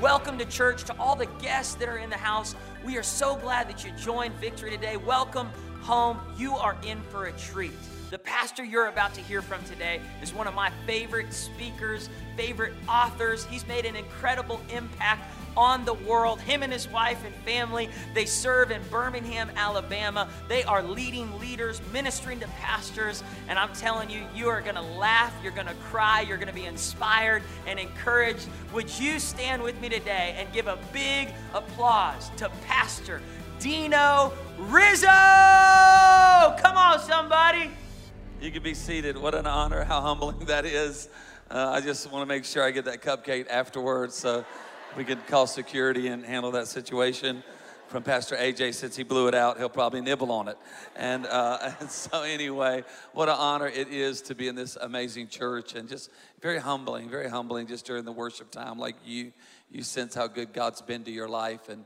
Welcome to church. To all the guests that are in the house, we are so glad that you joined Victory today. Welcome home. You are in for a treat. The pastor you're about to hear from today is one of my favorite speakers, favorite authors. He's made an incredible impact on the world. Him and his wife and family, they serve in Birmingham, Alabama. They are leading leaders, ministering to pastors. And I'm telling you, you are going to laugh, you're going to cry, you're going to be inspired and encouraged. Would you stand with me today and give a big applause to Pastor Dino Rizzo? Come on, somebody. You can be seated. What an honor. How humbling that is. Uh, I just want to make sure I get that cupcake afterwards. So we could call security and handle that situation. From Pastor AJ, since he blew it out, he'll probably nibble on it. And, uh, and so, anyway, what an honor it is to be in this amazing church, and just very humbling, very humbling. Just during the worship time, like you, you sense how good God's been to your life, and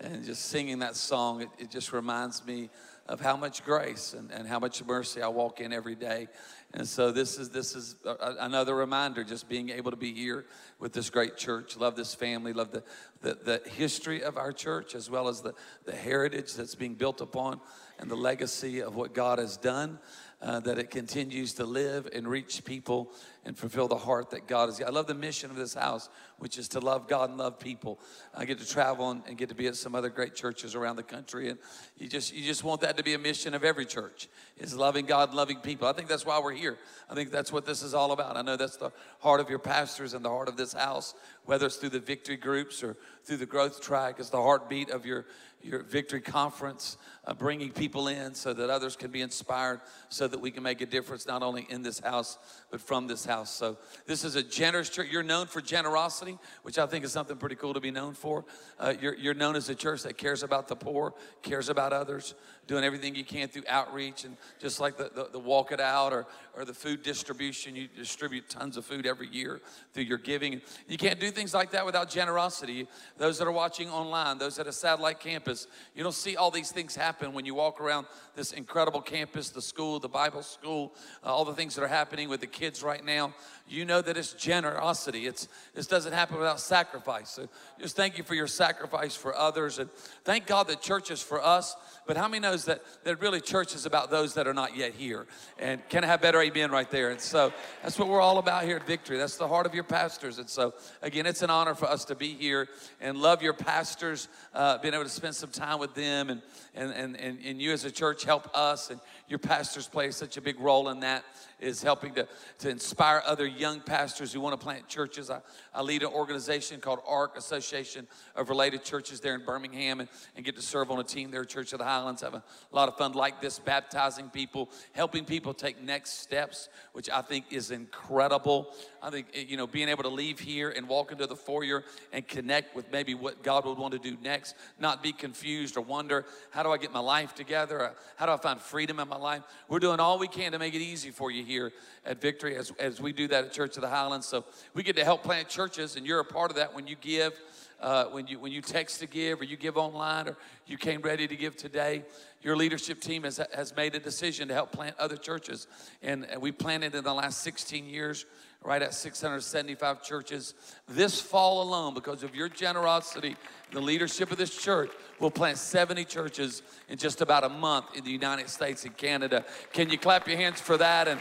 and just singing that song, it, it just reminds me of how much grace and, and how much mercy I walk in every day. And so this is this is a, another reminder, just being able to be here with this great church. Love this family. Love the, the, the history of our church as well as the, the heritage that's being built upon and the legacy of what God has done. Uh, that it continues to live and reach people and fulfill the heart that God has. I love the mission of this house, which is to love God and love people. I get to travel and, and, get to be at some other great churches around the country, and you just you just want that to be a mission of every church is loving God and loving people. I think that's why we're here. I think that's what this is all about. I know that's the heart of your pastors and the heart of this house, whether it's through the victory groups or through the growth track. It's the heartbeat of your your victory conference, uh, bringing people in so that others can be inspired, so that we can make a difference not only in this house, but from this house. So, this is a generous church. You're known for generosity, which I think is something pretty cool to be known for. Uh, you're, you're known as a church that cares about the poor, cares about others, doing everything you can through outreach and just like the, the, the, walk it out or, or the food distribution you distribute tons of food every year through your giving you can't do things like that without generosity those that are watching online those at a satellite campus you don't see all these things happen when you walk around this incredible campus the school the bible school uh, all the things that are happening with the kids right now you know that it's generosity. It's this doesn't happen without sacrifice. So just thank you for your sacrifice for others, and thank God that church is for us. But how many knows that that really church is about those that are not yet here? And can I have better amen right there? And so that's what we're all about here at Victory. That's the heart of your pastors. And so again, it's an honor for us to be here and love your pastors, uh, being able to spend some time with them, and and and and, and you as a church help us, and your pastors play such a big role in that is helping to, to inspire other young pastors who want to plant churches. I, I lead an organization called ARC, Association of Related Churches there in Birmingham, and, and get to serve on a team there, Church of the Highlands. Have a lot of fun like this, baptizing people, helping people take next steps, which I think is incredible. I think, eh, you know, being able to leave here and walk into the foyer and connect with maybe what God would want to do next, not be confused or wonder, how do I get my life together? Uh, how do I find freedom in my life? We're doing all we can to make it easy for you here at Victory as, as we do that at Church of the Highlands. So we get to help plant churches, and you're a part of that when you give. Uh, when you when you text to give or you give online or you came ready to give today, your leadership team has, has made a decision to help plant other churches. And, we planted in the last 16 years right at 675 churches. This fall alone, because of your generosity, the leadership of this church will plant 70 churches in just about a month in the United States and Canada. Can you clap your hands for that? And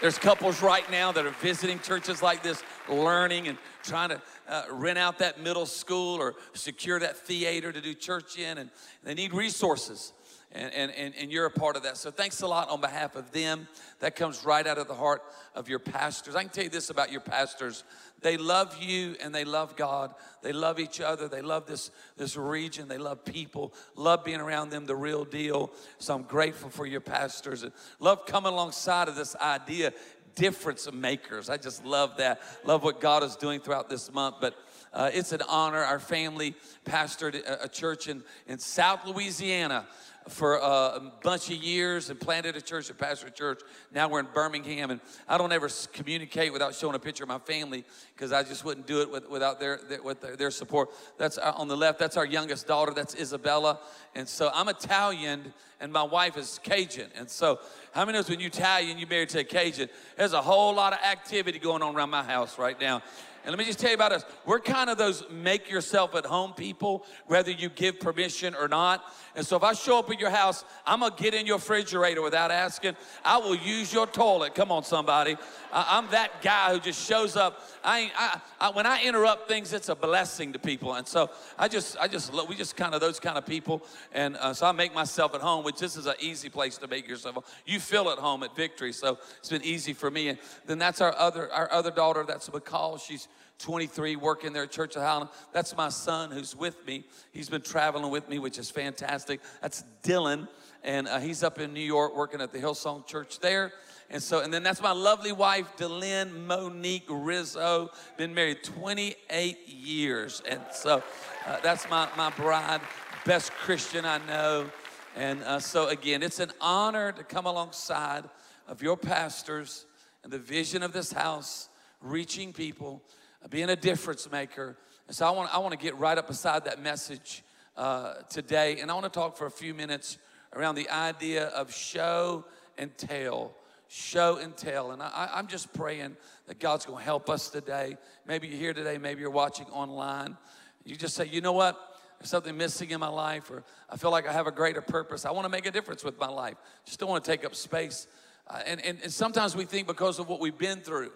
there's couples right now that are visiting churches like this, learning and trying to uh, rent out that middle school or secure that theater to do church in, and they need resources. And, and, and, and, you're a part of that. So thanks a lot on behalf of them. That comes right out of the heart of your pastors. I can tell you this about your pastors. They love you and they love God. They love each other. They love this, this region. They love people. Love being around them, the real deal. So I'm grateful for your pastors and love coming alongside of this idea difference makers. I just love that. Love what God is doing throughout this month. But uh, it's an honor. Our family pastored a, church in, in South Louisiana for a bunch of years and planted a church, a pastor church. Now we're in Birmingham, and I don't ever communicate without showing a picture of my family because I just wouldn't do it with, without their, their, with their support. That's uh, on the left. That's our youngest daughter. That's Isabella, and so I'm Italian, and my wife is Cajun. And so, how many knows when you Italian, you married to a Cajun? There's a whole lot of activity going on around my house right now. And let me just tell you about us. We're kind of those make yourself at home people, whether you give permission or not. And so if I show up at your house, I'm gonna get in your refrigerator without asking. I will use your toilet. Come on, somebody. I, am that guy who just shows up. I, I, I, when I interrupt things, it's a blessing to people. And so I just, I just, we just kind of those kind of people. And uh, so I make myself at home, which this is an easy place to make yourself. You feel at home at Victory, so it's been easy for me. And then that's our other, our other daughter. That's McCall. She's 23, working there at Church of Highland. That's my son who's with me. He's been traveling with me, which is fantastic. That's Dylan, and uh, he's up in New York working at the Hillsong Church there. And so, and then that's my lovely wife, Delynn Monique Rizzo. Been married 28 years. And so uh, that's my, my bride, best Christian I know. And uh, so, again, it's an honor to come alongside of your pastors and the vision of this house, reaching people being a difference maker. And so I want, I want to get right up beside that message uh, today. And I want to talk for a few minutes around the idea of show and tell. Show and tell. And I, I'm just praying that God's going to help us today. Maybe you're here today, maybe you're watching online. You just say, you know what? There's something missing in my life, or I feel like I have a greater purpose. I want to make a difference with my life. Just don't want to take up space. Uh, and, and, and sometimes we think because of what we've been through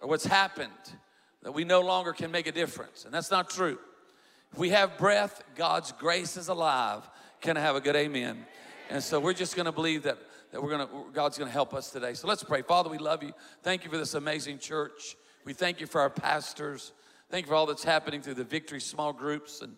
or what's happened, that we no longer can make a difference. And that's not true. If we have breath, God's grace is alive. Can I have a good amen? And so we're just gonna believe that, that we're gonna, God's gonna help us today. So let's pray. Father, we love you. Thank you for this amazing church. We thank you for our pastors. Thank you for all that's happening through the Victory small groups and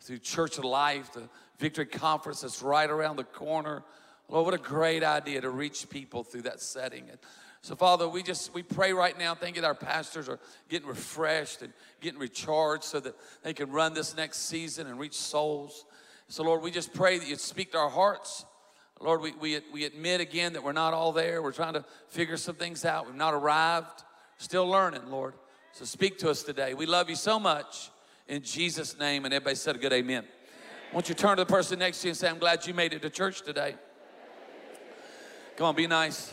through Church Life, the Victory Conference that's right around the corner. Lord, what a great idea to reach people through that setting. And so, Father, we just we pray right now. Thank you that our pastors are getting refreshed and getting recharged so that they can run this next season and reach souls. So, Lord, we just pray that you'd speak to our hearts. Lord, we, we, we admit again that we're not all there. We're trying to figure some things out. We've not arrived. Still learning, Lord. So speak to us today. We love you so much. In Jesus' name. And everybody said a good amen. amen. Won't you turn to the person next to you and say, I'm glad you made it to church today. Come on, be nice.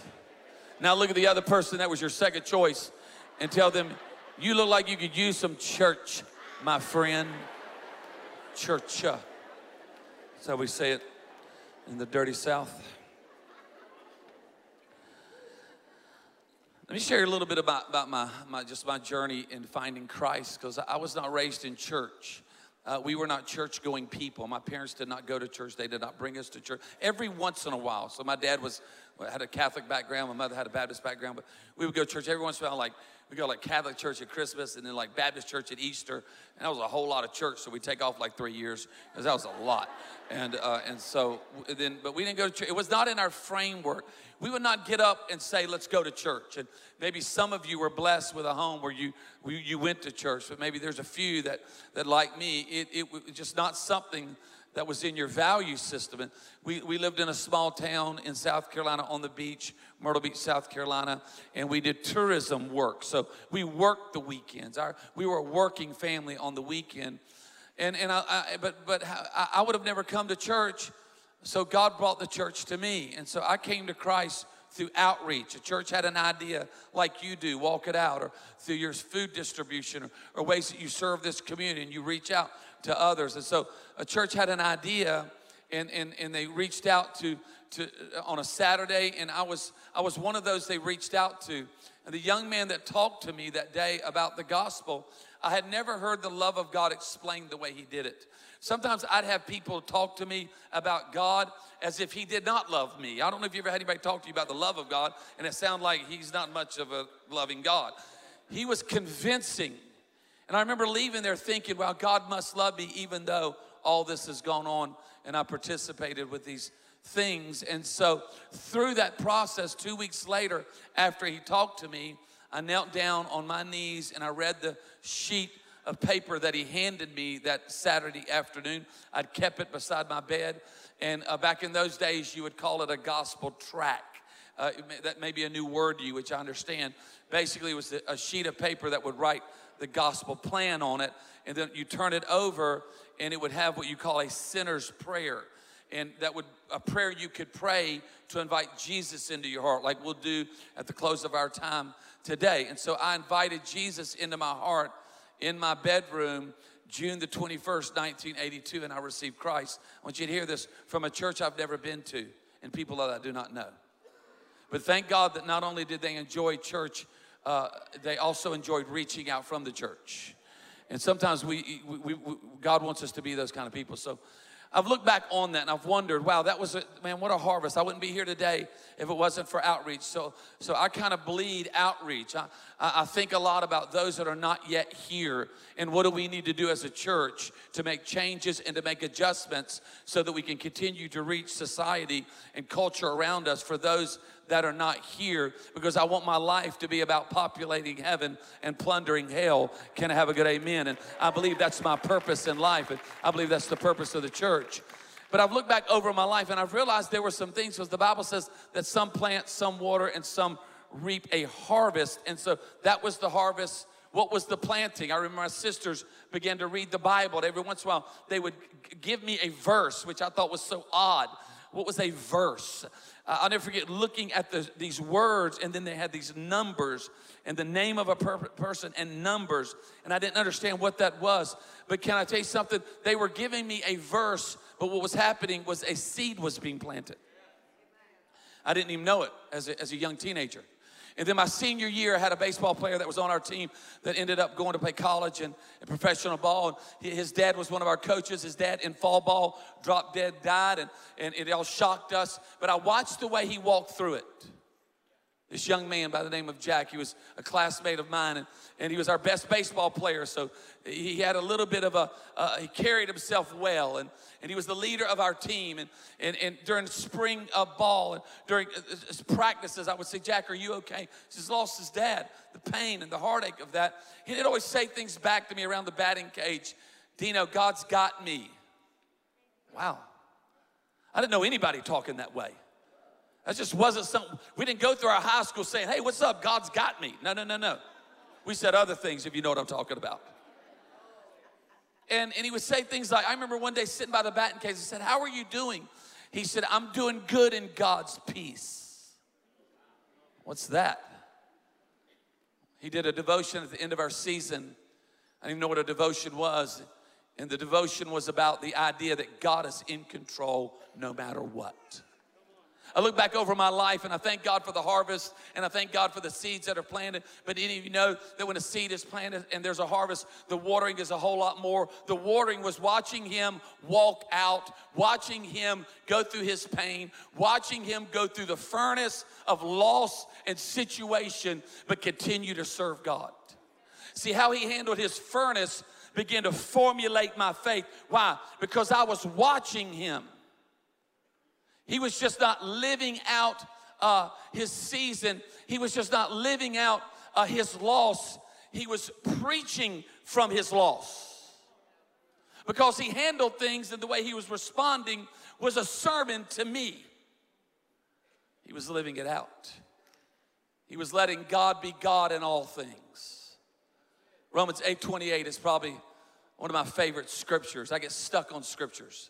Now look at the other person that was your second choice and tell them, you look like you could use some church, my friend. Church. That's how we say it in the dirty South. Let me share a little bit about, about my, my just my journey in finding Christ because I was not raised in church. Uh, we were not church going people. My parents did not go to church. They did not bring us to church. Every once in a while. So my dad was had a Catholic background. My mother had a Baptist background. But we would go to church every once in a while. Like we go like Catholic church at Christmas and then like Baptist church at Easter. And that was a whole lot of church. So we take off like three years because that was a lot. And uh, and so then, but we didn't go to church. It was not in our framework. We would not get up and say, "Let's go to church." And maybe some of you were blessed with a home where you you went to church, but maybe there's a few that that like me, it it was just not something that was in your value system. And we, we lived in a small town in South Carolina on the beach, Myrtle Beach, South Carolina, and we did tourism work. So we worked the weekends. Our, we were a working family on the weekend. And, and I, I but, but I, I would have never come to church, so God brought the church to me. And so I came to Christ through outreach. A church had an idea like you do, walk it out, or through your food distribution, or, or ways that you serve this community and you reach out to others. And so a church had an idea and, and, and they reached out to, to uh, on a Saturday, and I was I was one of those they reached out to. And the young man that talked to me that day about the gospel, I had never heard the love of God explained the way he did it. Sometimes I'd have people talk to me about God as if he did not love me. I don't know if you ever had anybody talk to you about the love of God, and it sounded like he's not much of a loving God. He was convincing. And I remember leaving there thinking, well, God must love me even though all this has gone on and I participated with these things. And so, through that process, two weeks later, after he talked to me, I knelt down on my knees and I read the sheet of paper that he handed me that Saturday afternoon. I'd kept it beside my bed. And uh, back in those days, you would call it a gospel tract. Uh, that may be a new word to you, which I understand. Basically, it was a sheet of paper that would write the gospel plan on it, and then you turn it over, and it would have what you call a sinner's prayer. And that would a prayer you could pray to invite Jesus into your heart, like we'll do at the close of our time today. And so I invited Jesus into my heart in my bedroom June the 21st, 1982, and I received Christ. I want you to hear this from a church I've never been to and people that I do not know. But thank God that not only did they enjoy church, uh, they also enjoyed reaching out from the church. And sometimes we, we, we, God wants us to be those kind of people. So I've looked back on that and I've wondered, wow, that was a man, what a harvest. I wouldn't be here today if it wasn't for outreach. So, so I kind of bleed outreach. I, I think a lot about those that are not yet here and what do we need to do as a church to make changes and to make adjustments so that we can continue to reach society and culture around us for those that are not here because I want my life to be about populating heaven and plundering hell. Can I have a good amen? And I believe that's my purpose in life, and I believe that's the purpose of the church. But I've looked back over my life and I've realized there were some things because the Bible says that some plant, some water, and some reap a harvest. And so that was the harvest. What was the planting? I remember my sisters began to read the Bible. Every once in a while, they would give me a verse, which I thought was so odd. What was a verse? Uh, I'll never forget looking at the, these words, and then they had these numbers and the name of a per- person and numbers, and I didn't understand what that was. But can I tell you something? They were giving me a verse, but what was happening was a seed was being planted. I didn't even know it as a, as a young teenager. And then my senior year, I had a baseball player that was on our team that ended up going to play college and, and professional ball. And his dad was one of our coaches. His dad in fall ball dropped dead, died, and, and it all shocked us. But I watched the way he walked through it. This young man by the name of Jack, he was a classmate of mine, and, and he was our best baseball player. So he had a little bit of a, uh, he carried himself well, and, and he was the leader of our team. And, and, and during spring ball and during uh, uh practices, I would say, Jack, are you okay? He's lost his dad, the pain and the heartache of that. He'd always say things back to me around the batting cage Dino, God's got me. Wow. I didn't know anybody talking that way. That just wasn't something, we didn't go through our high school saying, hey, what's up? God's got me. No, no, no, no. We said other things if you know what I'm talking about. And, and he would say things like, I remember one day sitting by the batting cage, he said, How are you doing? He said, I'm doing good in God's peace. What's that? He did a devotion at the end of our season. I didn't even know what a devotion was. And the devotion was about the idea that God is in control no matter what. I look back over my life and I thank God for the harvest and I thank God for the seeds that are planted. But any of you know that when a seed is planted and there's a harvest, the watering is a whole lot more. The watering was watching him walk out, watching him go through his pain, watching him go through the furnace of loss and situation, but continue to serve God. See how he handled his furnace began to formulate my faith. Why? Because I was watching him. He was just not living out uh, his season. He was just not living out uh, his loss. He was preaching from his loss. Because he handled things and the way he was responding was a sermon to me. He was living it out. He was letting God be God in all things. Romans 8:28 is probably one of my favorite scriptures. I get stuck on scriptures.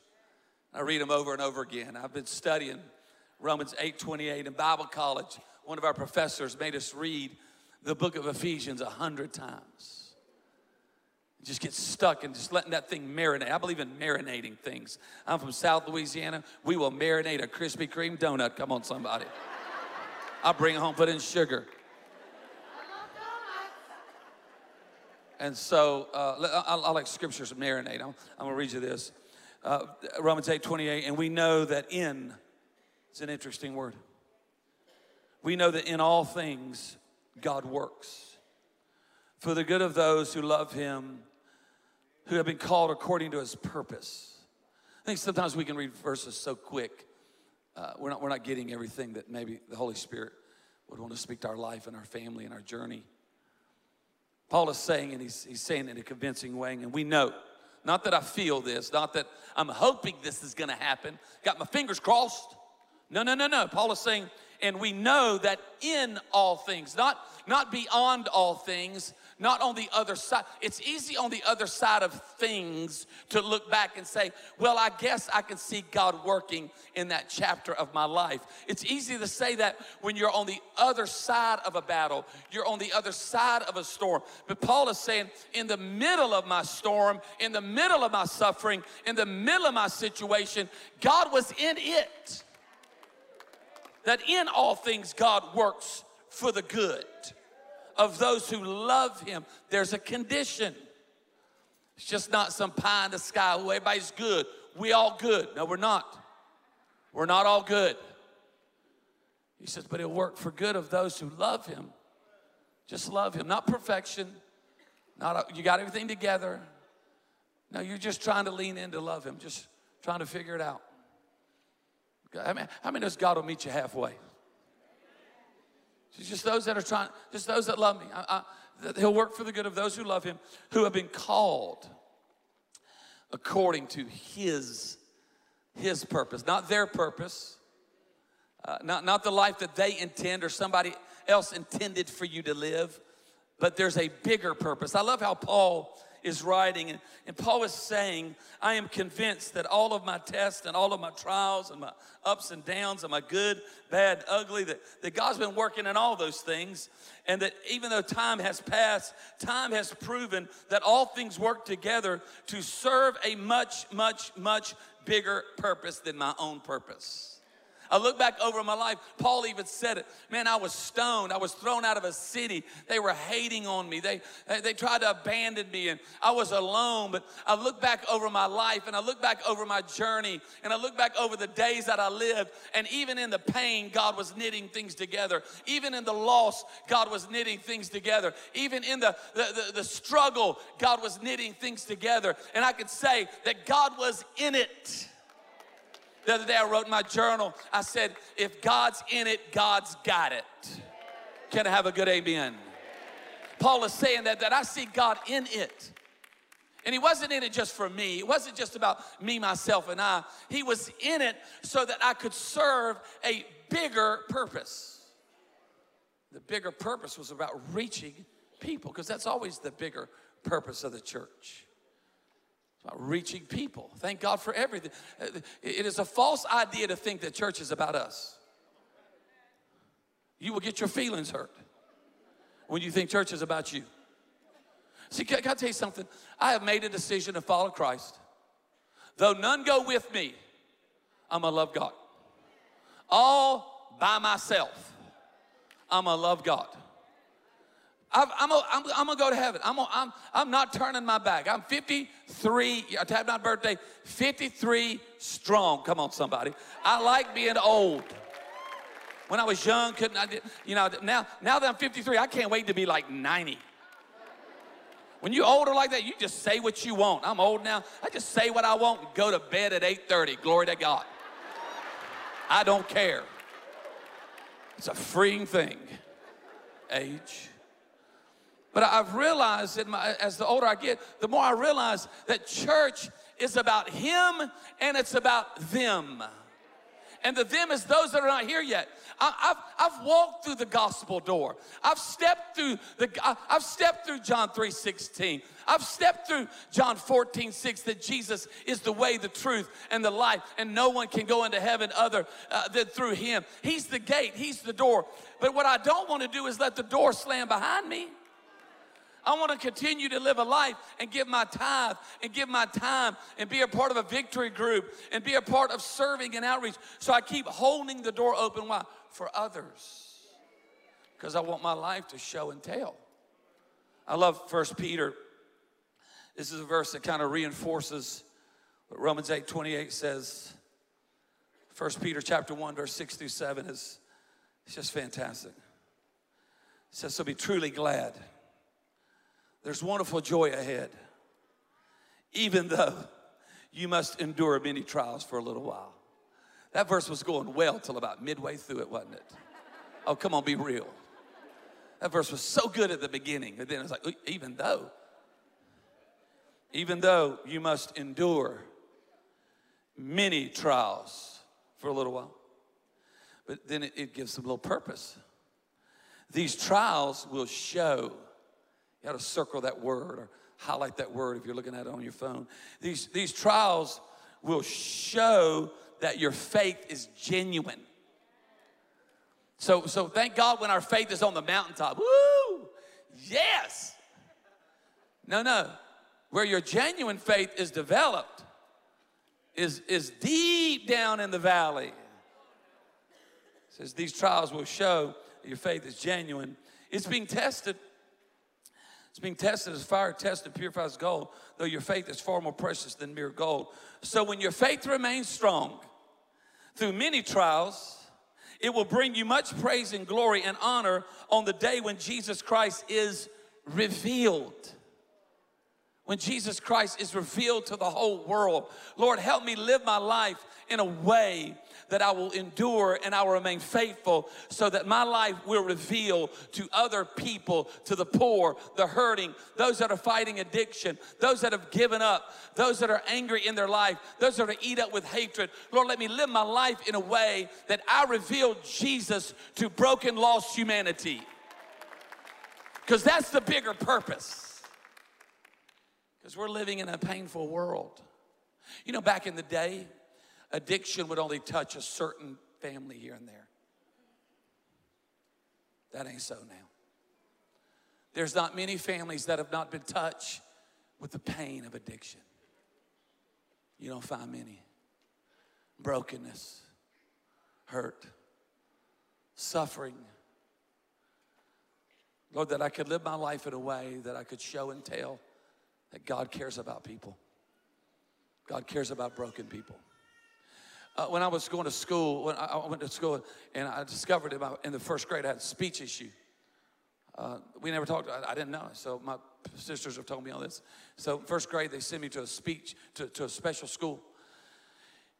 I read them over and over again. I've been studying Romans 8 28 in Bible college. One of our professors made us read the book of Ephesians a hundred times. Just get stuck and just letting that thing marinate. I believe in marinating things. I'm from South Louisiana. We will marinate a Krispy Kreme donut. Come on, somebody. I'll bring it home, put in sugar. And so uh, I, I, like scriptures marinate. I'm, I'm going to read you this uh, Romans 8 28, and we know that in, it's an interesting word. We know that in all things God works for the good of those who love Him, who have been called according to His purpose. I think sometimes we can read verses so quick. uh, we're, not, we're not getting everything that maybe the Holy Spirit would want to speak to our life and our family and our journey. Paul is saying, and he's, he's saying it in a convincing way, and we know, not that I feel this, not that I'm hoping this is going to happen, got my fingers crossed. No, no, no, no. Paul is saying, and we know that in all things, not, not beyond all things, not on the other side. It's easy on the other side of things to look back and say, well, I guess I can see God working in that chapter of my life. It's easy to say that when you're on the other side of a battle, you're on the other side of a storm. But Paul is saying, in the middle of my storm, in the middle of my suffering, in the middle of my situation, God was in it. That in all things, God works for the good of those who love him. There's a condition. It's just not some pie in the sky. Oh, everybody's good. We all good. No, we're not. We're not all good. He says, but it'll work for good of those who love him. Just love him. Not perfection. Not a, you got everything together. No, you're just trying to lean in to love him. Just trying to figure it out. I mean, how many knows God will meet you halfway? It's just those that are trying, just those that love me. I, I, he'll work for the good of those who love him, who have been called according to his, his purpose, not their purpose, uh, not, not the life that they intend or somebody else intended for you to live, but there's a bigger purpose. I love how Paul is writing. And, and Paul is saying, I am convinced that all of my tests and all of my trials and my ups and downs and my good, bad, ugly, that, that God's been working in all those things. And that even though time has passed, time has proven that all things work together to serve a much, much, much bigger purpose than my own purpose. I look back over my life. Paul even said it. Man, I was stoned. I was thrown out of a city. They were hating on me. They, they tried to abandon me, and I was alone. But I look back over my life, and I look back over my journey, and I look back over the days that I lived. And even in the pain, God was knitting things together. Even in the loss, God was knitting things together. Even in the, the, the, the struggle, God was knitting things together. And I could say that God was in it. The other day I wrote in my journal, I said, if God's in it, God's got it. Can I have a good amen? Paul is saying that, that I see God in it. And he wasn't in it just for me. It wasn't just about me, myself, and I. He was in it so that I could serve a bigger purpose. The bigger purpose was about reaching people, because that's always the bigger purpose of the church about reaching people. Thank God for everything. Uh, it is a false idea to think that church is about us. You will get your feelings hurt when you think church is about you. See, can, can I tell you something? I have made a decision to follow Christ. Though none go with me, I'm gonna love God. All by myself, I'm gonna love God. I'm, I'm gonna go to heaven. I'm, I'm, I'm not turning my back. I'm 53, I have my birthday, 53 strong. Come on, somebody. I like being old. When I was young, couldn't I, Did, you know, now, now that I'm 53, I can't wait to be like 90. When you're older like that, you just say what you want. I'm old now. I just say what I want and go to bed at 8:30. Glory to God. I don't care. It's a freeing thing. Age. But I've realized that my, as the older I get, the more I realize that church is about Him and it's about them. And the them is those that are not here yet. I, have I've walked through the gospel door. I've stepped through the I've stepped through John 3 16. I've stepped through John 14 6 that Jesus is the way, the truth, and the life, and no one can go into heaven other uh, than through Him. He's the gate, He's the door. But what I don't want to do is let the door slam behind me. I want to continue to live a life and give my tithe and give my time and be a part of a victory group and be a part of serving and outreach. So I keep holding the door open. Why? For others. Because I want my life to show and tell. I love First Peter. This is a verse that kind of reinforces what Romans 8 28 says. First Peter chapter 1, verse 6 through 7 is it's just fantastic. It says, So be truly glad there's wonderful joy ahead, even though you must endure many trials for a little while. That verse was going well till about midway through it, wasn't it? Oh, come on, be real. That verse was so good at the beginning, and then it's like, even though, even though you must endure many trials for a little while, but then it, it gives some little purpose. These trials will show, you got to circle that word or highlight that word if you're looking at it on your phone. These, these trials will show that your faith is genuine. So, so thank God when our faith is on the mountaintop. Woo! Yes! No, no. Where your genuine faith is developed is, is deep down in the valley. It says these trials will show your faith is genuine. It's being tested. It's being tested as fire tested purifies gold, though your faith is far more precious than mere gold. So when your faith remains strong through many trials, it will bring you much praise and glory and honor on the day when Jesus Christ is revealed. When Jesus Christ is revealed to the whole world. Lord, help me live my life in a way that I will endure and I will remain faithful so that my life will reveal to other people, to the poor, the hurting, those that are fighting addiction, those that have given up, those that are angry in their life, those that are eat up with hatred. Lord, let me live my life in a way that I reveal Jesus to broken, lost humanity. Because that's the bigger purpose. Because we're living in a painful world. You know, back in the day, addiction would only touch a certain family here and there. That ain't so now. There's not many families that have not been touched with the pain of addiction. You don't find many. Brokenness, hurt, suffering. Lord, that I could live my life in a way that I could show and tell that God cares about people. God cares about broken people. Uh, when I was going to school, when I, I went to school and I discovered in, my, in the first grade I had a speech issue. Uh, we never talked, I, I, didn't know. So my sisters have told me all this. So first grade, they sent me to a speech, to, to a special school.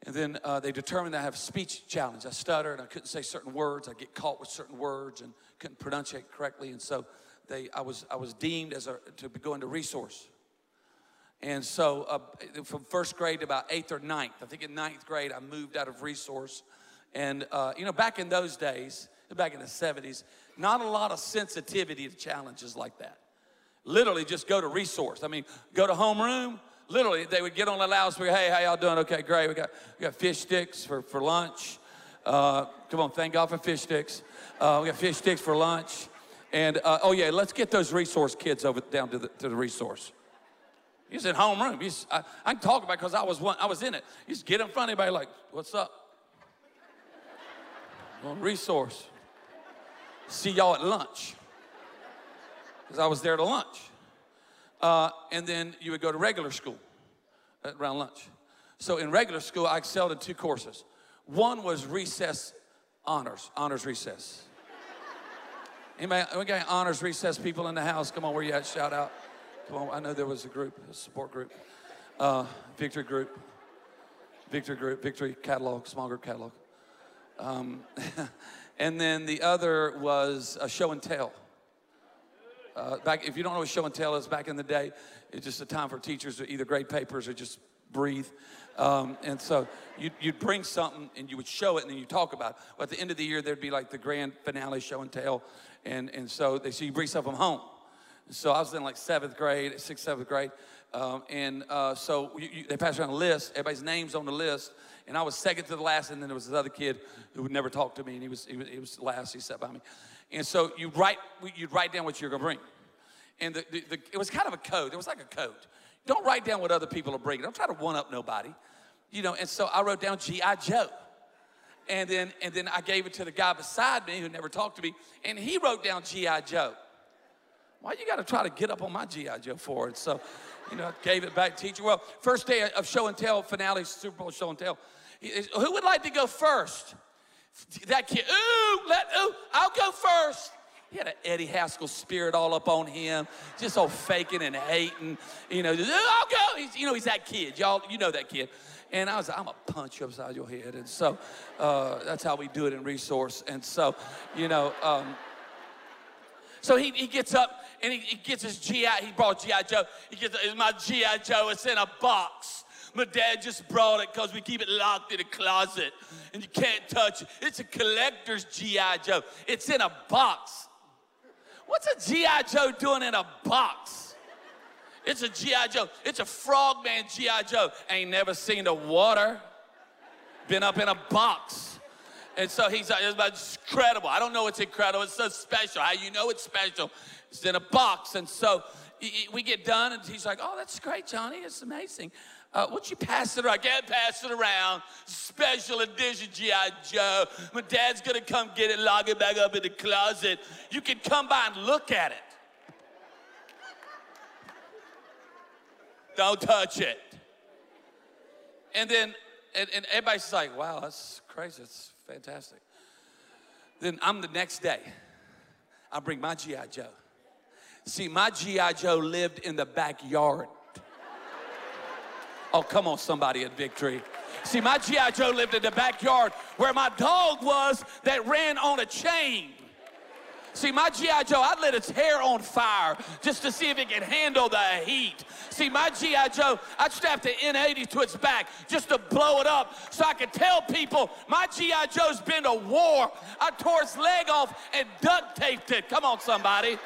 And then uh, they determined I have speech challenge. I stuttered, I couldn't say certain words. I get caught with certain words and couldn't pronounce it correctly. And so they, I, was, I was deemed as a, to go into resource. And so, uh, from first grade to about eighth or ninth, I think in ninth grade, I moved out of resource. And, uh, you know, back in those days, back in the 70s, not a lot of sensitivity to challenges like that. Literally, just go to resource. I mean, go to homeroom. Literally, they would get on the loudspeaker. Hey, how y'all doing? Okay, great. We got we got fish sticks for for lunch. Uh, come on, thank God for fish sticks. Uh, we got fish sticks for lunch. And uh, oh yeah, let's get those resource kids over down to the to the resource. He's in homeroom. He's, I, I can talk about it because I was one, I was in it. He's get in front of anybody like, what's up? well, resource. See y'all at lunch. Because I was there to lunch. Uh, and then you would go to regular school around lunch. So in regular school, I excelled in two courses. One was recess honors, honors recess. Anybody, we got honors recess people in the house? Come on, where you at? Shout out. Come on, I know there was a group, a support group, uh, victory group, victory group, victory catalog, small group catalog. Um, and then the other was a show and tell. Uh, back, if you don't know what show and tell is, back in the day, it's just a time for teachers to either grade papers or just breathe. Um, and so you'd, you'd, bring something and you would show it and then you talk about it. But at the end of the year, there'd be like the grand finale show and tell. And, and so they say you bring from home. So I was in like seventh grade, sixth, seventh grade. Um, and uh, so you, you, they passed around a list, everybody's names on the list. And I was second to the last, and then there was this other kid who would never talk to me, and he was, he was, he was last, he sat by me. And so you write, you'd write down what you're gonna bring. And the, the, the, it was kind of a code, it was like a code. Don't write down what other people are bringing. Don't try to one up nobody. You know, and so I wrote down G.I. Joe. And then, and then I gave it to the guy beside me who never talked to me, and he wrote down G.I. Joe. Why you got to try to get up on my G.I. Joe for it? So, you know, gave it back teacher. Well, first day of show and tell, finale, Super Bowl show and tell. Who would like to go first? That kid, ooh, let, ooh, I'll go first. he had an Eddie Haskell spirit all up on him, just all faking and hating. You know, just, I'll go. He's, you know, he's that kid. Y'all, you know that kid. And I was like, I'm gonna punch you upside your head. And so uh, that's how we do it in resource. And so, you know, um, so he, he gets up and he, he gets his GI. He brought GI Joe. He gets my GI Joe. It's in a box. My dad just brought it because we keep it locked in a closet and you can't touch it. It's a collector's G.I. Joe. It's in a box. What's a G.I. Joe doing in a box? It's a G.I. Joe. It's a frogman G.I. Joe. Ain't never seen the water. Been up in a box. And so he's like, it's incredible. I don't know what's incredible. It's so special. How you know it's special? It's in a box. And so we get done, and he's like, oh, that's great, Johnny. It's amazing. Uh, would you pass it around? I can't pass it around. Special edition G.I. Joe. My dad's gonna come get it, lock it back up in the closet. You can come by and look at it. Don't touch it. And then, and, and everybody's like, wow, that's crazy. It's fantastic. Then I'm the next day. I bring my G.I. Joe. See, my G.I. Joe lived in the backyard. Oh, come on, somebody at Victory. See, my G.I. Joe lived in the backyard where my dog was that ran on a chain. See, my G.I. Joe, I lit its hair on fire just to see if it could handle the heat. See, my G.I. Joe, I strapped the M80 to its back just to blow it up so I could tell people my G.I. Joe's been to war. I tore its leg off and duct taped it. Come on, somebody.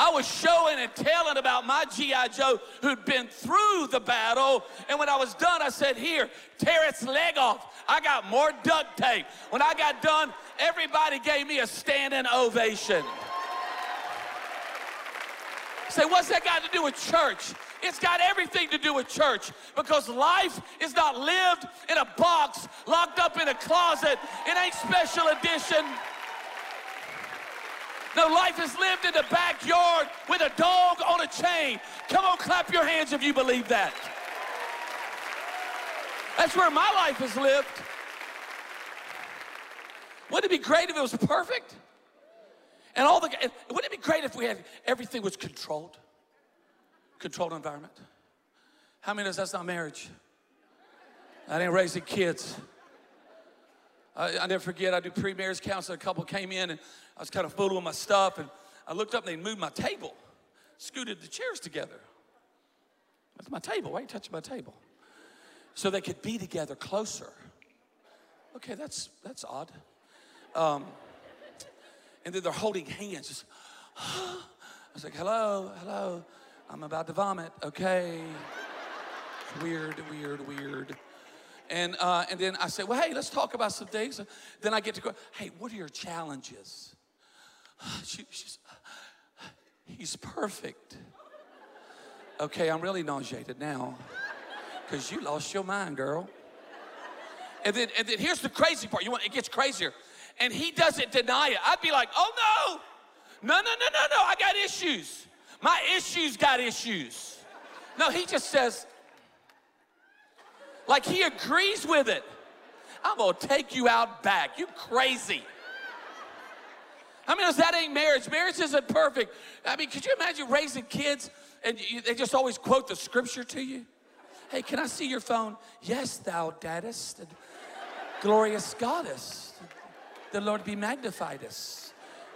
I was showing and telling about my G.I. Joe who'd been through the battle. And when I was done, I said, Here, tear its leg off. I got more duct tape. When I got done, everybody gave me a standing ovation. Say, what's that got to do with church? It's got everything to do with church because life is not lived in a box, locked up in a closet. It ain't special edition. No, life is lived in the backyard with a dog on a chain. Come on, clap your hands if you believe that. That's where my life is lived. Wouldn't it be great if it was perfect? And all the wouldn't it be great if we had everything was controlled? Controlled environment. How many of us that's not marriage? I didn't raise the kids. I, I never forget, I do pre-marriage counseling. A couple came in and I was kind of fooling with my stuff and I looked up and they moved my table, scooted the chairs together. That's my table. Why are you touching my table? So they could be together closer. Okay, that's that's odd. Um, and then they're holding hands. Just, I was like, hello, hello. I'm about to vomit. Okay. Weird, weird, weird. And, uh, and then I said, well, hey, let's talk about some things. Then I get to go, hey, what are your challenges? She, she's, he's perfect. Okay, I'm really nauseated now because you lost your mind, girl. And then, and then here's the crazy part. You want it gets crazier. And he doesn't deny it. I'd be like, oh no, no, no, no, no, no. I got issues. My issues got issues. No, he just says, like he agrees with it. I'm gonna take you out back. You crazy. I mean, is that ain't marriage. Marriage isn't perfect. I mean, could you imagine raising kids and you, they just always quote the scripture to you? Hey, can I see your phone? Yes, thou daddest, glorious goddess. The Lord be magnified us.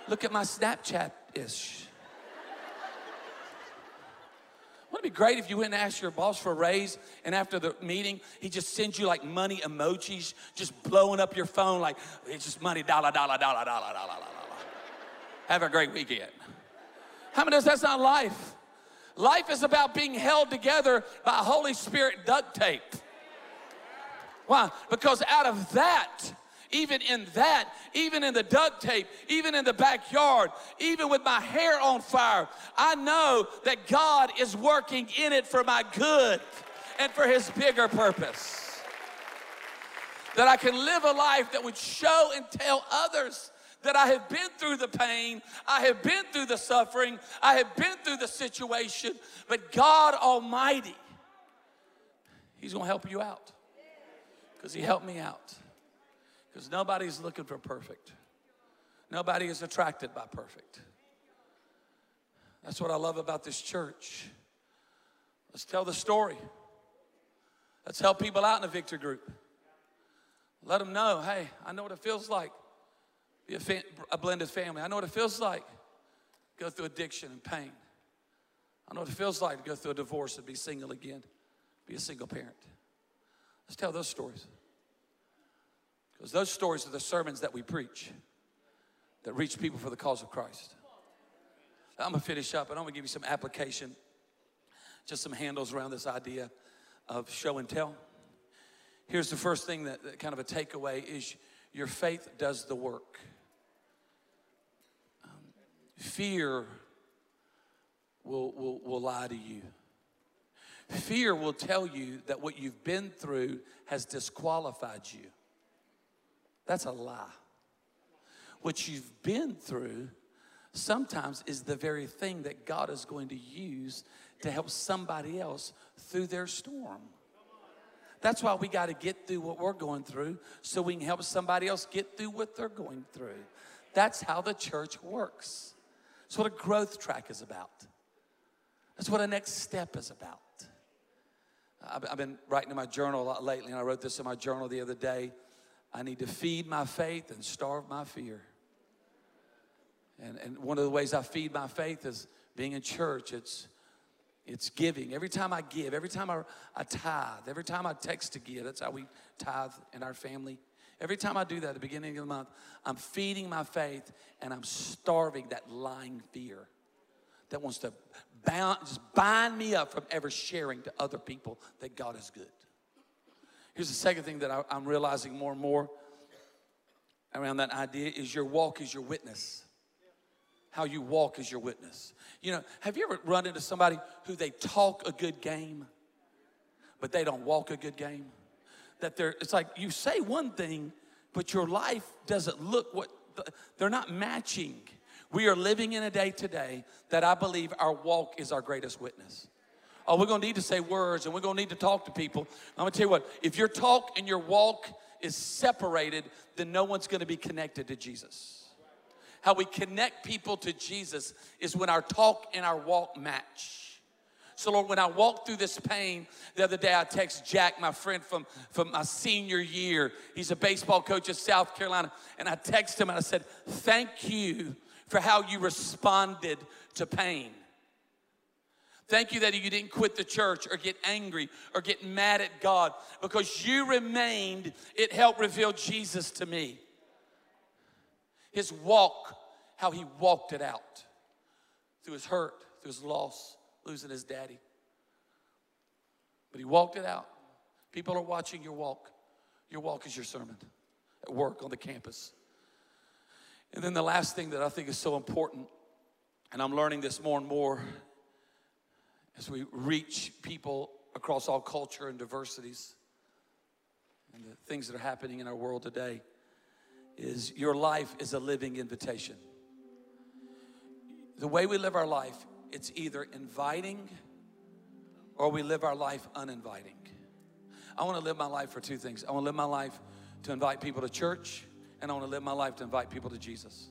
Look at my Snapchat ish. Wouldn't it be great if you went and asked your boss for a raise and after the meeting, he just sends you like money emojis, just blowing up your phone like it's just money, dollar, dollar, dollar, dollar, dollar, dollar. Have a great weekend. How many of us that's not life? Life is about being held together by Holy Spirit duct tape. Why? Because out of that, even in that, even in the duct tape, even in the backyard, even with my hair on fire, I know that God is working in it for my good and for His bigger purpose. That I can live a life that would show and tell others that I have been through the pain, I have been through the suffering, I have been through the situation, but God Almighty, He's gonna help you out because He helped me out. Because nobody's looking for perfect. Nobody is attracted by perfect. That's what I love about this church. Let's tell the story. Let's help people out in a victory group. Let them know, hey, I know what it feels like. Be a, a blended family. I know what it feels like. Go through addiction and pain. I know what it feels like to go through a divorce and be single again, be a single parent. Let's tell those stories. Because those stories are the sermons that we preach that reach people for the cause of Christ. I'm gonna finish up and I'm gonna give you some application, just some handles around this idea of show and tell. Here's the first thing that, that kind of a takeaway is your faith does the work. Fear will, will, will lie to you. Fear will tell you that what you've been through has disqualified you. That's a lie. What you've been through sometimes is the very thing that God is going to use to help somebody else through their storm. That's why we got to get through what we're going through so we can help somebody else get through what they're going through. That's how the church works. That's what a growth track is about. That's what a next step is about. I've been writing in my journal a lot lately, and I wrote this in my journal the other day. I need to feed my faith and starve my fear. And, and one of the ways I feed my faith is being in church. It's, it's giving. Every time I give, every time I, I tithe, every time I text to give, that's how we tithe in our family. Every time I do that at the beginning of the month, I'm feeding my faith and I'm starving that lying fear that wants to bound, just bind me up from ever sharing to other people that God is good. Here's the second thing that I, I'm realizing more and more around that idea is your walk is your witness how you walk is your witness. You know, have you ever run into somebody who they talk a good game, but they don't walk a good game? That they're, it's like you say one thing, but your life doesn't look what, they're not matching. We are living in a day today that I believe our walk is our greatest witness. Oh, we're gonna need to say words and we're gonna need to talk to people. I'm gonna tell you what, if your talk and your walk is separated, then no one's gonna be connected to Jesus how we connect people to Jesus is when our talk and our walk match. So, Lord, when I walk through this pain, the other day I text Jack, my friend from, from my senior year. He's a baseball coach at South Carolina. And I text him and I said, Thank you for how you responded to pain. Thank you that you didn't quit the church or get angry or get mad at God because you remained, it helped reveal Jesus to me his walk, how he walked it out through his hurt, through his loss, losing his daddy. But he walked it out. People are watching your walk. Your walk is your sermon at work, on the campus. And then the last thing that I think is so important, and I'm learning this more and more as we reach people across all culture and diversities and the things that are happening in our world today is your life is a living invitation. The way we live our life, it's either inviting or we live our life uninviting. I want to live my life for two things. I want to live my life to invite people to church, and I want to live my life to invite people to Jesus.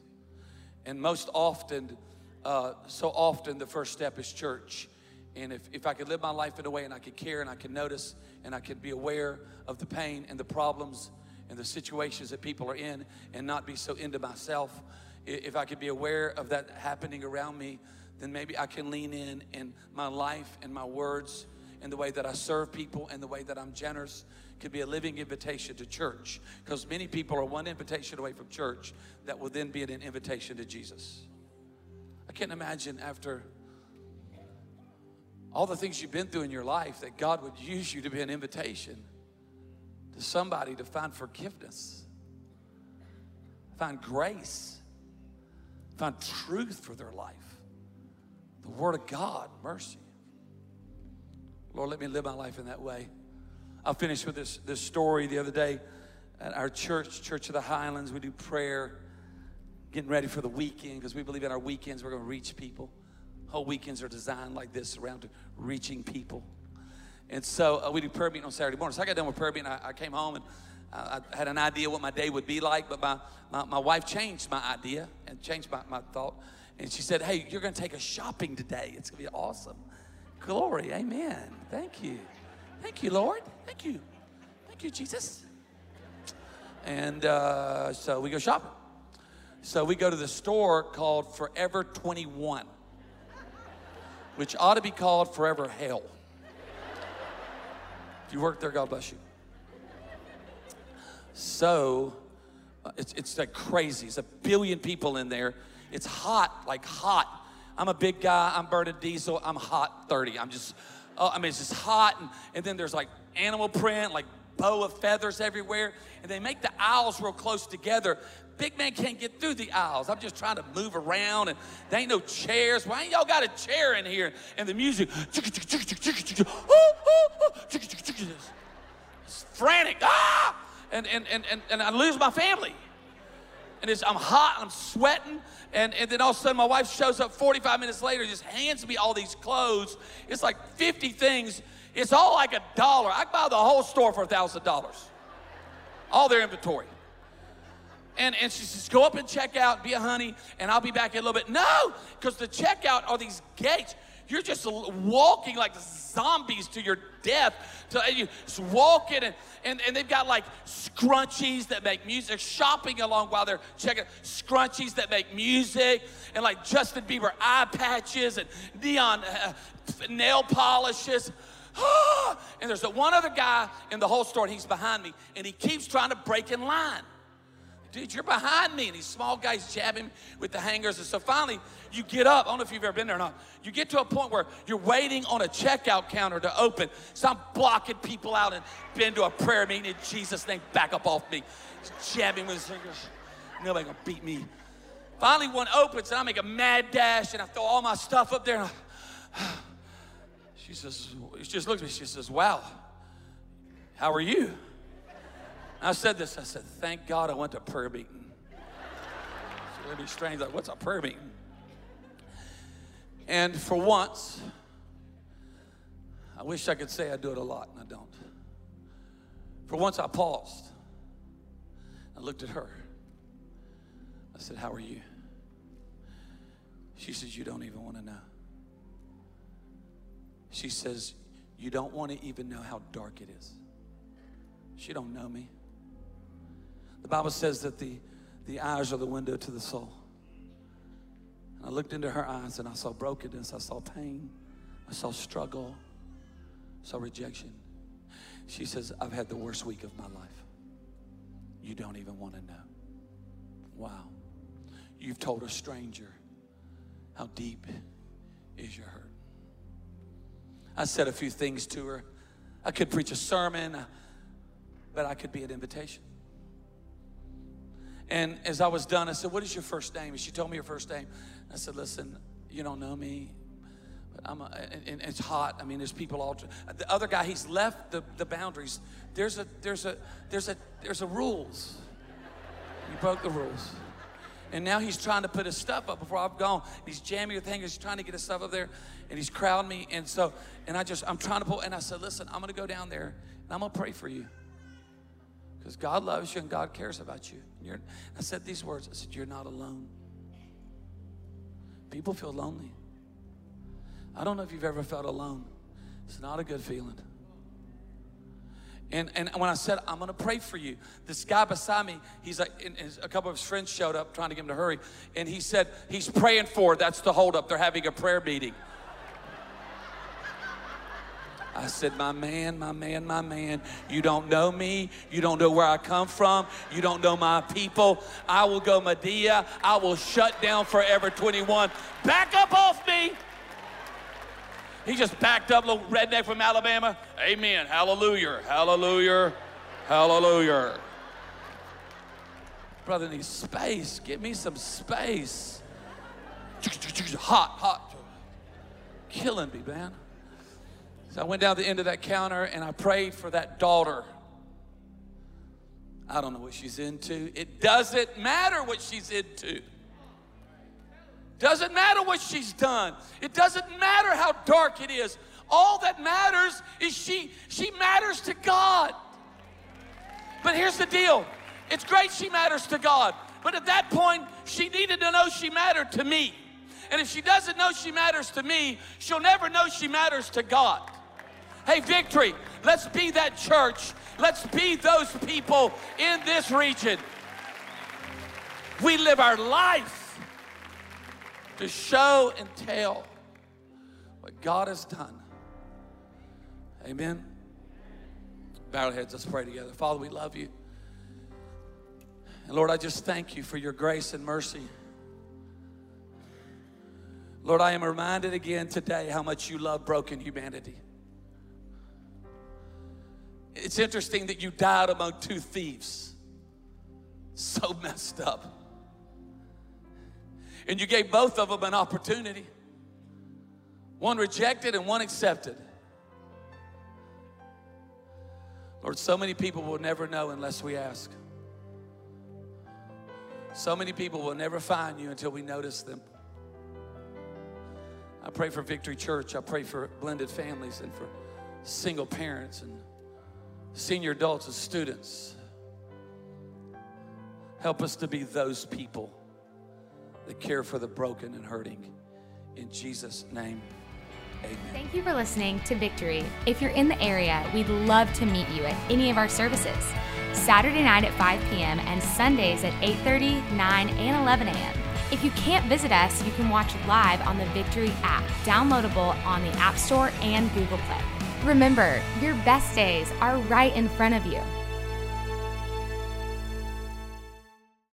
And most often, uh, so often, the first step is church. And if, if I could live my life in a way and I could care and I could notice and I could be aware of the pain and the problems and the situations that people are in and not be so into myself. If I could be aware of that happening around me, then maybe I can lean in in my life and my words and the way that I serve people and the way that I'm generous could be a living invitation to church. Because many people are one invitation away from church that will then be an invitation to Jesus. I can't imagine after all the things you've been through in your life that God would use you to be an invitation to somebody to find forgiveness, find grace, find truth for their life. The Word of God, mercy. Lord, let me live my life in that way. I'll finish with this, this story the other day at our church, Church of the Highlands. We do prayer, getting ready for the weekend because we believe in our weekends we're going to reach people. Whole weekends are designed like this around reaching people. And so uh, we do prayer meeting on Saturday morning. So I got done with prayer meeting. I, I came home and I, I had an idea what my day would be like, but my, my, my wife changed my idea and changed my, my thought. And she said, Hey, you're going to take us shopping today. It's going to be awesome. Glory. Amen. Thank you. Thank you, Lord. Thank you. Thank you, Jesus. And uh, so we go shopping. So we go to the store called Forever 21, which ought to be called Forever Hell. If you work there, God bless you. So uh, it's, it's like crazy. It's a billion people in there. It's hot, like hot. I'm a big guy. I'm burning diesel. I'm hot 30. I'm just, uh, I mean, it's just hot. And, and then there's like animal print, like bow of feathers everywhere. And they make the aisles real close together. Big man can't get through the aisles. I'm just trying to move around and there ain't no chairs. Why ain't y'all got a chair in here? And the music, it's frantic. Ah! And, and, and, and, and I lose my family. And I'm hot, I'm sweating. And, and then all of a sudden, my wife shows up 45 minutes later, just hands me all these clothes. It's like 50 things. It's all like a dollar. I buy the whole store for a $1,000. All their inventory. And, and she says, go up and check out, be a honey, and I'll be back in a little bit. No, because the checkout are these gates. You're just walking like zombies to your death. To, you just walking, and, and, and they've got like scrunchies that make music, shopping along while they're checking, scrunchies that make music, and like Justin Bieber eye patches and neon uh, nail polishes. and there's one other guy in the whole store, and he's behind me, and he keeps trying to break in line dude, you're behind me. And these small guys jabbing with the hangers. And so finally, you get up. I don't know if you've ever been there or not. You get to a point where you're waiting on a checkout counter to open. So I'm blocking people out and been to a prayer meeting in Jesus' name. Back up off me. jabbing with his fingers. Nobody gonna beat me. Finally, one opens and I make a mad dash and I throw all my stuff up there. And I, she says, she just looks at me. She says, wow, how are you? I said this. I said, thank God I went to prayer meeting. It's really strange. Like, what's a prayer meeting? And for once, I wish I could say I do it a lot, and I don't. For once, I paused. I looked at her. I said, How are you? She says, You don't even want to know. She says, You don't want to even know how dark it is. She don't know me. The Bible says that the, the eyes are the window to the soul. And I looked into her eyes and I saw brokenness, I saw pain, I saw struggle, I saw rejection. She says, I've had the worst week of my life. You don't even want to know. Wow. You've told a stranger how deep is your hurt. I said a few things to her. I could preach a sermon, but I could be an invitation. And as I was done, I said, What is your first name? And she told me her first name. I said, Listen, you don't know me. But I'm a, and it's hot. I mean, there's people all. The other guy, he's left the, the boundaries. There's a there's a there's a there's a rules. He broke the rules. And now he's trying to put his stuff up before I've gone. He's jamming with hangers, he's trying to get his stuff up there, and he's crowding me. And so, and I just, I'm trying to pull, and I said, listen, I'm gonna go down there and I'm gonna pray for you. Because God loves you and God cares about you. You're, I said these words I said, You're not alone. People feel lonely. I don't know if you've ever felt alone. It's not a good feeling. And, and when I said, I'm going to pray for you, this guy beside me, he's like, his, a couple of his friends showed up trying to get him to hurry. And he said, he's praying for, it. that's the holdup. They're having a prayer meeting. I said, My man, my man, my man, you don't know me. You don't know where I come from. You don't know my people. I will go Madea. I will shut down Forever 21. Back up off me. He just backed up, little redneck from Alabama. Amen. Hallelujah. Hallelujah. Hallelujah. Brother needs space. Give me some space. Hot, hot. Killing me, man. So I went down the end of that counter and I prayed for that daughter. I don't know what she's into. It doesn't matter what she's into. Doesn't matter what she's done. It doesn't matter how dark it is. All that matters is she she matters to God. But here's the deal it's great she matters to God. But at that point, she needed to know she mattered to me. And if she doesn't know she matters to me, she'll never know she matters to God. Hey, Victory, let's be that church. Let's be those people in this region. We live our life to show and tell what God has done. Amen. Bow heads, let's pray together. Father, we love you. And Lord, I just thank you for your grace and mercy. Lord, I am reminded again today how much you love broken humanity. It's interesting that you died among two thieves. So messed up. And you gave both of them an opportunity. One rejected and one accepted. Lord, so many people will never know unless we ask. So many people will never find you until we notice them. I pray for Victory Church. I pray for blended families and for single parents and senior adults and students. Help us to be those people that care for the broken and hurting. In Jesus' name, amen. Thank you for listening to Victory. If you're in the area, we'd love to meet you at any of our services. Saturday night at 5 p.m. and Sundays at 8:30, 9, and 11 a.m. If you can't visit us, you can watch live on the Victory app, downloadable on the App Store and Google Play. Remember, your best days are right in front of you.